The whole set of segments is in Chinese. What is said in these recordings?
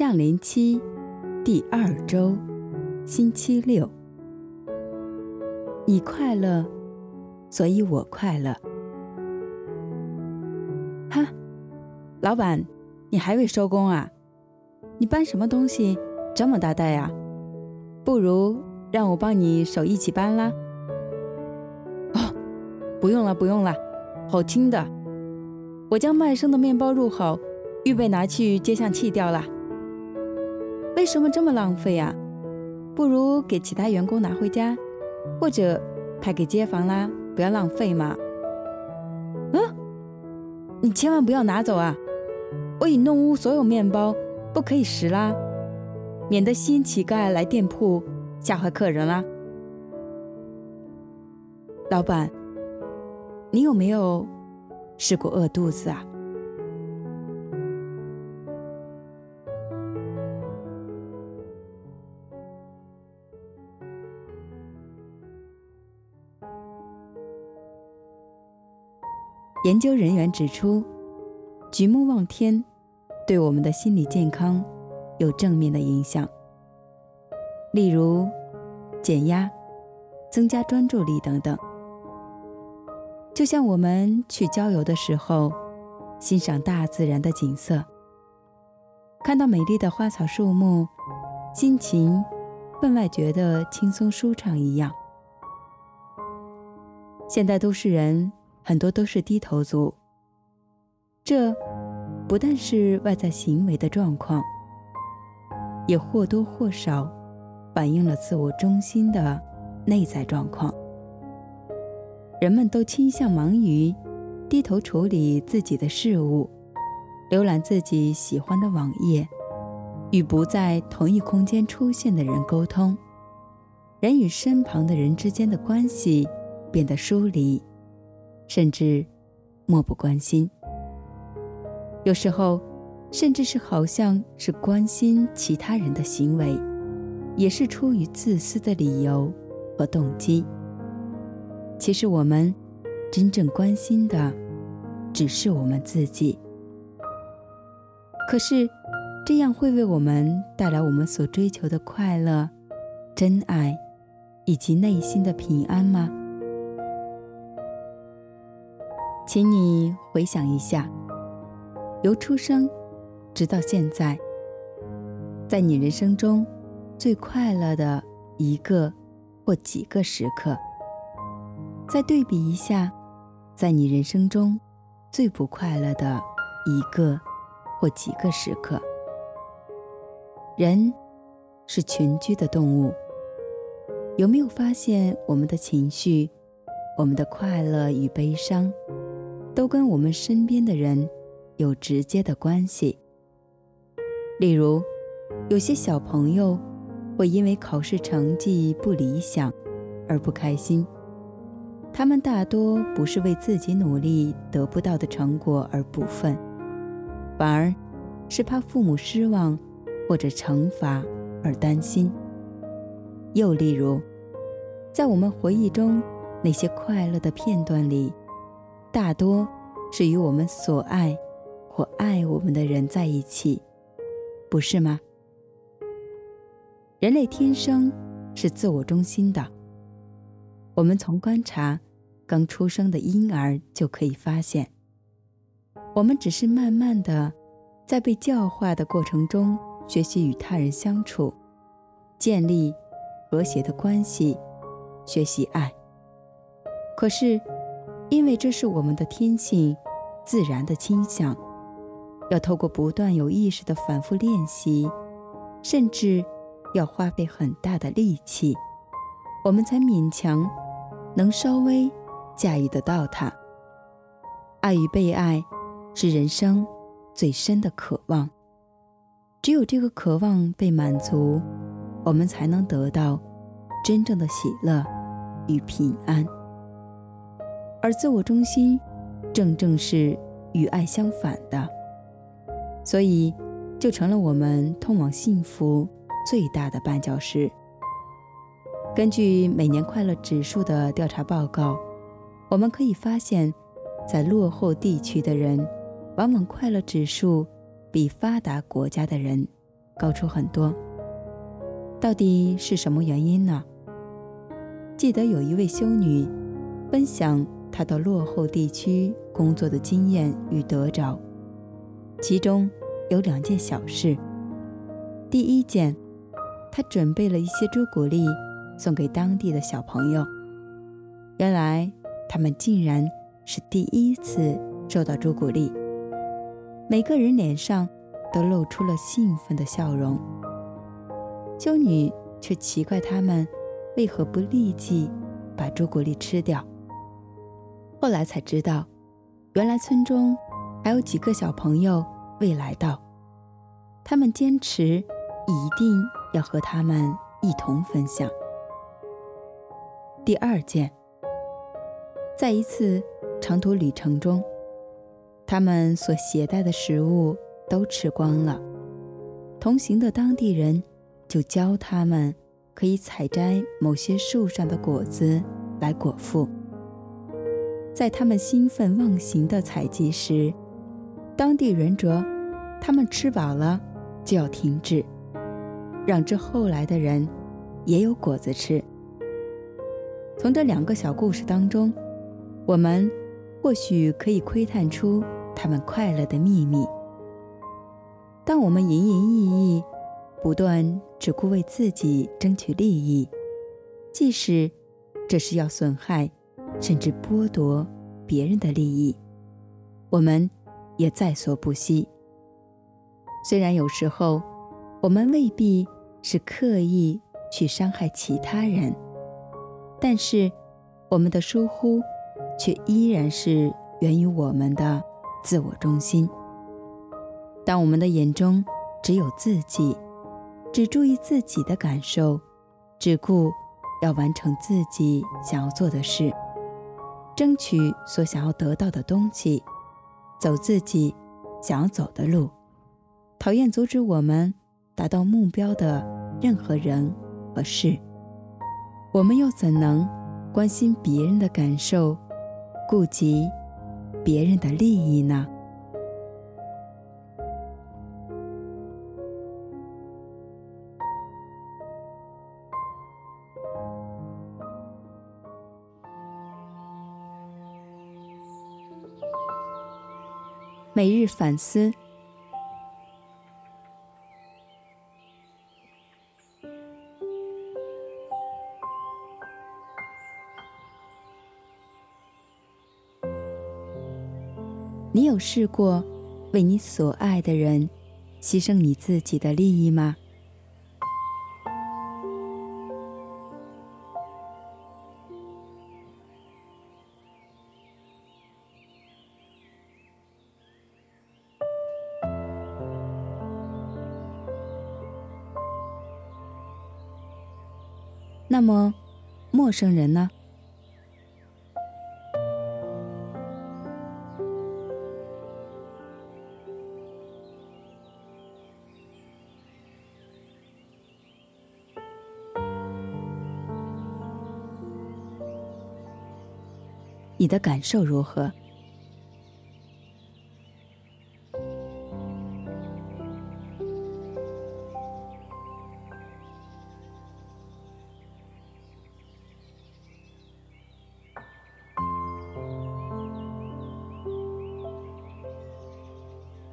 降临期第二周，星期六。你快乐，所以我快乐。哈，老板，你还未收工啊？你搬什么东西这么大袋呀？不如让我帮你手一起搬啦。哦，不用了，不用了，好轻的。我将卖剩的面包入好，预备拿去街上弃掉了。为什么这么浪费呀？不如给其他员工拿回家，或者派给街坊啦，不要浪费嘛。嗯，你千万不要拿走啊！我已弄污所有面包，不可以食啦，免得吸引乞丐来店铺吓坏客人啦。老板，你有没有试过饿肚子啊？研究人员指出，举目望天对我们的心理健康有正面的影响，例如减压、增加专注力等等。就像我们去郊游的时候，欣赏大自然的景色，看到美丽的花草树木，心情分外觉得轻松舒畅一样。现代都市人。很多都是低头族，这不但是外在行为的状况，也或多或少反映了自我中心的内在状况。人们都倾向忙于低头处理自己的事物，浏览自己喜欢的网页，与不在同一空间出现的人沟通，人与身旁的人之间的关系变得疏离。甚至漠不关心，有时候甚至是好像是关心其他人的行为，也是出于自私的理由和动机。其实我们真正关心的只是我们自己。可是，这样会为我们带来我们所追求的快乐、真爱以及内心的平安吗？请你回想一下，由出生直到现在，在你人生中最快乐的一个或几个时刻，再对比一下，在你人生中最不快乐的一个或几个时刻。人是群居的动物，有没有发现我们的情绪，我们的快乐与悲伤，都跟我们身边的人有直接的关系。例如，有些小朋友会因为考试成绩不理想而不开心，他们大多不是为自己努力得不到的成果而不忿，反而是怕父母失望或者惩罚而担心。又例如，在我们回忆中那些快乐的片段里，大多是与我们所爱或爱我们的人在一起，不是吗？人类天生是自我中心的。我们从观察刚出生的婴儿就可以发现，我们只是慢慢的在被教化的过程中学习与他人相处，建立和谐的关系，学习爱。可是，因为这是我们的天性，自然的倾向，要透过不断有意识的反复练习，甚至要花费很大的力气，我们才勉强能稍微驾驭得到它。爱与被爱是人生最深的渴望，只有这个渴望被满足，我们才能得到真正的喜乐与平安。而自我中心，正正是与爱相反的，所以就成了我们通往幸福最大的绊脚石。根据每年快乐指数的调查报告，我们可以发现，在落后地区的人，往往快乐指数比发达国家的人高出很多。到底是什么原因呢？记得有一位修女分享他到落后地区工作的经验与得着，其中有两件小事。第一件，他准备了一些朱古力送给当地的小朋友。原来他们竟然是第一次收到朱古力，每个人脸上都露出了兴奋的笑容。修女却奇怪他们为何不立即把朱古力吃掉。后来才知道，原来村中还有几个小朋友未来到，他们坚持一定要和他们一同分享。第二件，在一次长途旅程中，他们所携带的食物都吃光了，同行的当地人。就教他们可以采摘某些树上的果子来果腹。在他们兴奋忘形的采集时，当地人说他们吃饱了就要停止，让之后来的人也有果子吃。从这两个小故事当中，我们或许可以窥探出他们快乐的秘密。当我们营营役役，不断只顾为自己争取利益，即使这是要损害甚至剥夺别人的利益，我们也在所不惜。虽然有时候我们未必是刻意去伤害其他人，但是我们的疏忽却依然是源于我们的自我中心。当我们的眼中只有自己。只注意自己的感受，只顾要完成自己想要做的事，争取所想要得到的东西，走自己想要走的路，讨厌阻止我们达到目标的任何人和事，我们又怎能关心别人的感受，顾及别人的利益呢？每日反思。你有试过为你所爱的人牺牲你自己的利益吗？那么，陌生人呢？你的感受如何？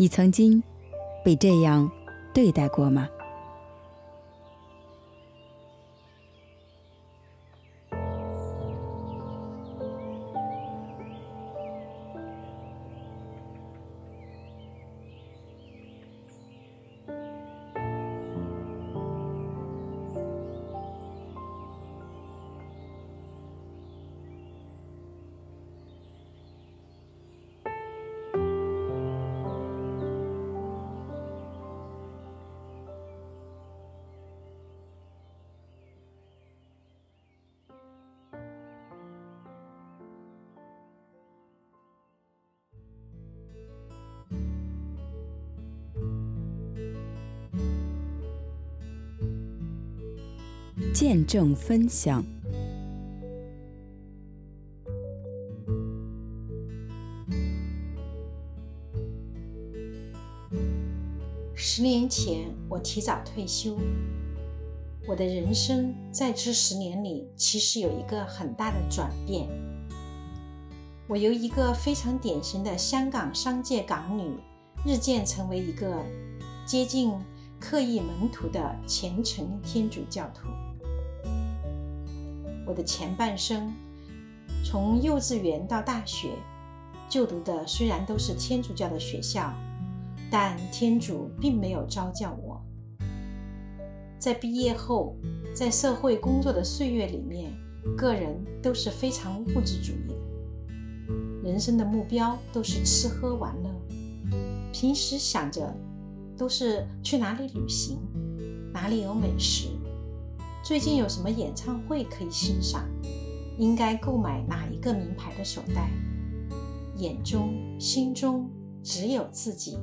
你曾经被这样对待过吗？见证分享。十年前，我提早退休。我的人生在这十年里，其实有一个很大的转变。我由一个非常典型的香港商界港女，日渐成为一个接近刻意门徒的虔诚天主教徒。我的前半生，从幼稚园到大学，就读的虽然都是天主教的学校。但天主并没有招教我。在毕业后，在社会工作的岁月里面，个人都是非常物质主义的，人生的目标都是吃喝玩乐，平时想着都是去哪里旅行，哪里有美食，最近有什么演唱会可以欣赏，应该购买哪一个名牌的手袋，眼中心中只有自己。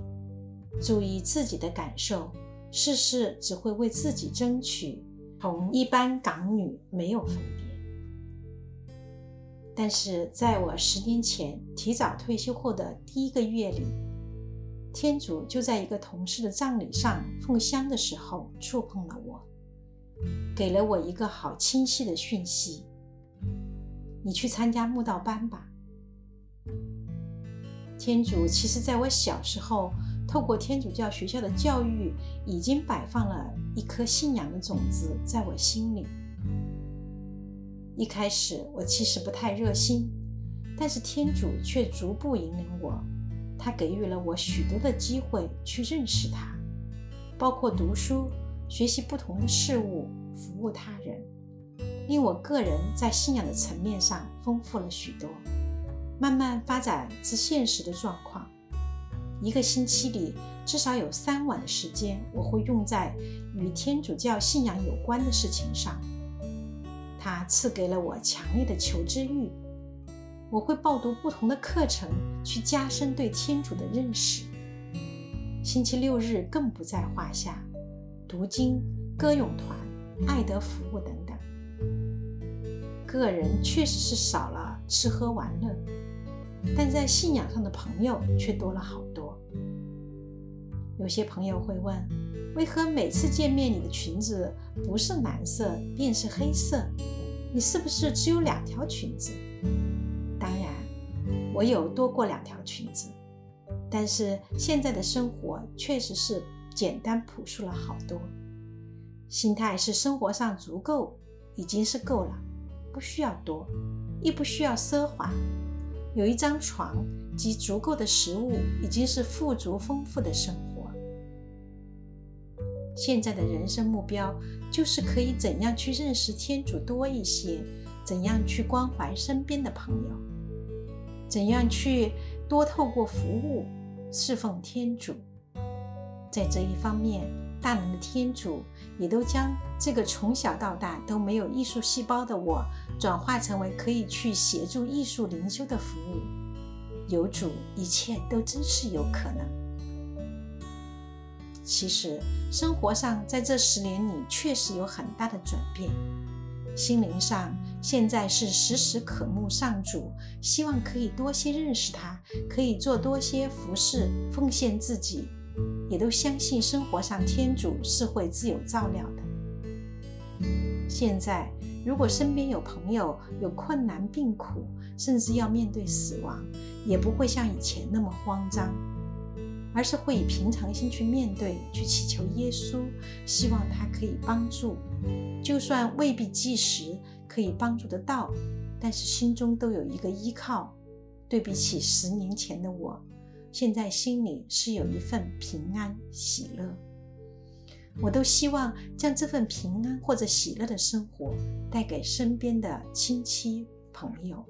注意自己的感受，事事只会为自己争取，同一般港女没有分别。但是在我十年前提早退休后的第一个月里，天主就在一个同事的葬礼上奉香的时候触碰了我，给了我一个好清晰的讯息：你去参加慕道班吧。天主其实在我小时候。透过天主教学校的教育，已经摆放了一颗信仰的种子在我心里。一开始我其实不太热心，但是天主却逐步引领我，他给予了我许多的机会去认识他，包括读书、学习不同的事物、服务他人，令我个人在信仰的层面上丰富了许多，慢慢发展至现实的状况。一个星期里至少有三晚的时间，我会用在与天主教信仰有关的事情上。他赐给了我强烈的求知欲，我会报读不同的课程，去加深对天主的认识。星期六日更不在话下，读经、歌咏团、爱德服务等等。个人确实是少了吃喝玩乐，但在信仰上的朋友却多了好多。有些朋友会问：为何每次见面你的裙子不是蓝色便是黑色？你是不是只有两条裙子？当然，我有多过两条裙子，但是现在的生活确实是简单朴素了好多。心态是生活上足够已经是够了，不需要多，亦不需要奢华。有一张床及足够的食物已经是富足丰富的生活。现在的人生目标就是可以怎样去认识天主多一些，怎样去关怀身边的朋友，怎样去多透过服务侍奉天主。在这一方面，大能的天主也都将这个从小到大都没有艺术细胞的我，转化成为可以去协助艺术灵修的服务。有主，一切都真是有可能。其实，生活上在这十年里确实有很大的转变。心灵上，现在是时时渴慕上主，希望可以多些认识他，可以做多些服事，奉献自己，也都相信生活上天主是会自有照料的。现在，如果身边有朋友有困难、病苦，甚至要面对死亡，也不会像以前那么慌张。而是会以平常心去面对，去祈求耶稣，希望他可以帮助，就算未必即时可以帮助得到，但是心中都有一个依靠。对比起十年前的我，现在心里是有一份平安喜乐。我都希望将这份平安或者喜乐的生活带给身边的亲戚朋友。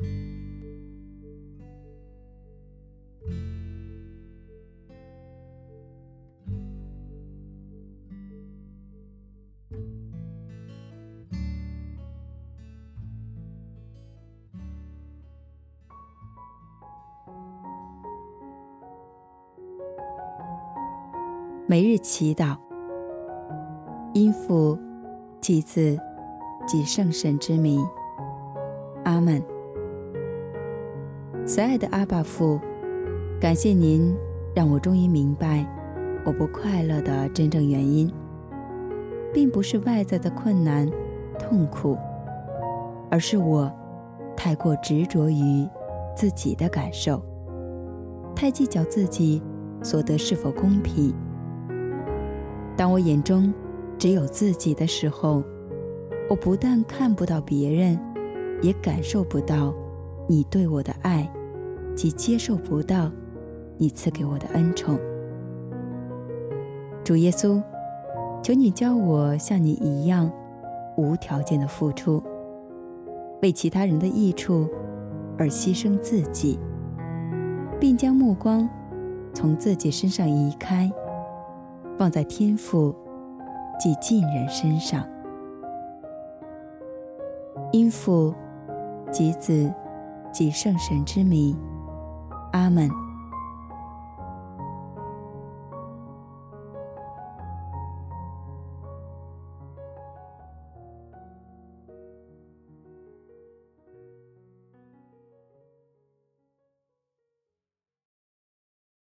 每日祈祷，因父、及子、及圣神之名，阿门。慈爱的阿爸父，感谢您让我终于明白，我不快乐的真正原因，并不是外在的困难、痛苦，而是我太过执着于自己的感受，太计较自己所得是否公平。当我眼中只有自己的时候，我不但看不到别人，也感受不到你对我的爱，及接受不到你赐给我的恩宠。主耶稣，求你教我像你一样，无条件的付出，为其他人的益处而牺牲自己，并将目光从自己身上移开，放在天赋及近人身上。因父及子及圣神之名，阿门。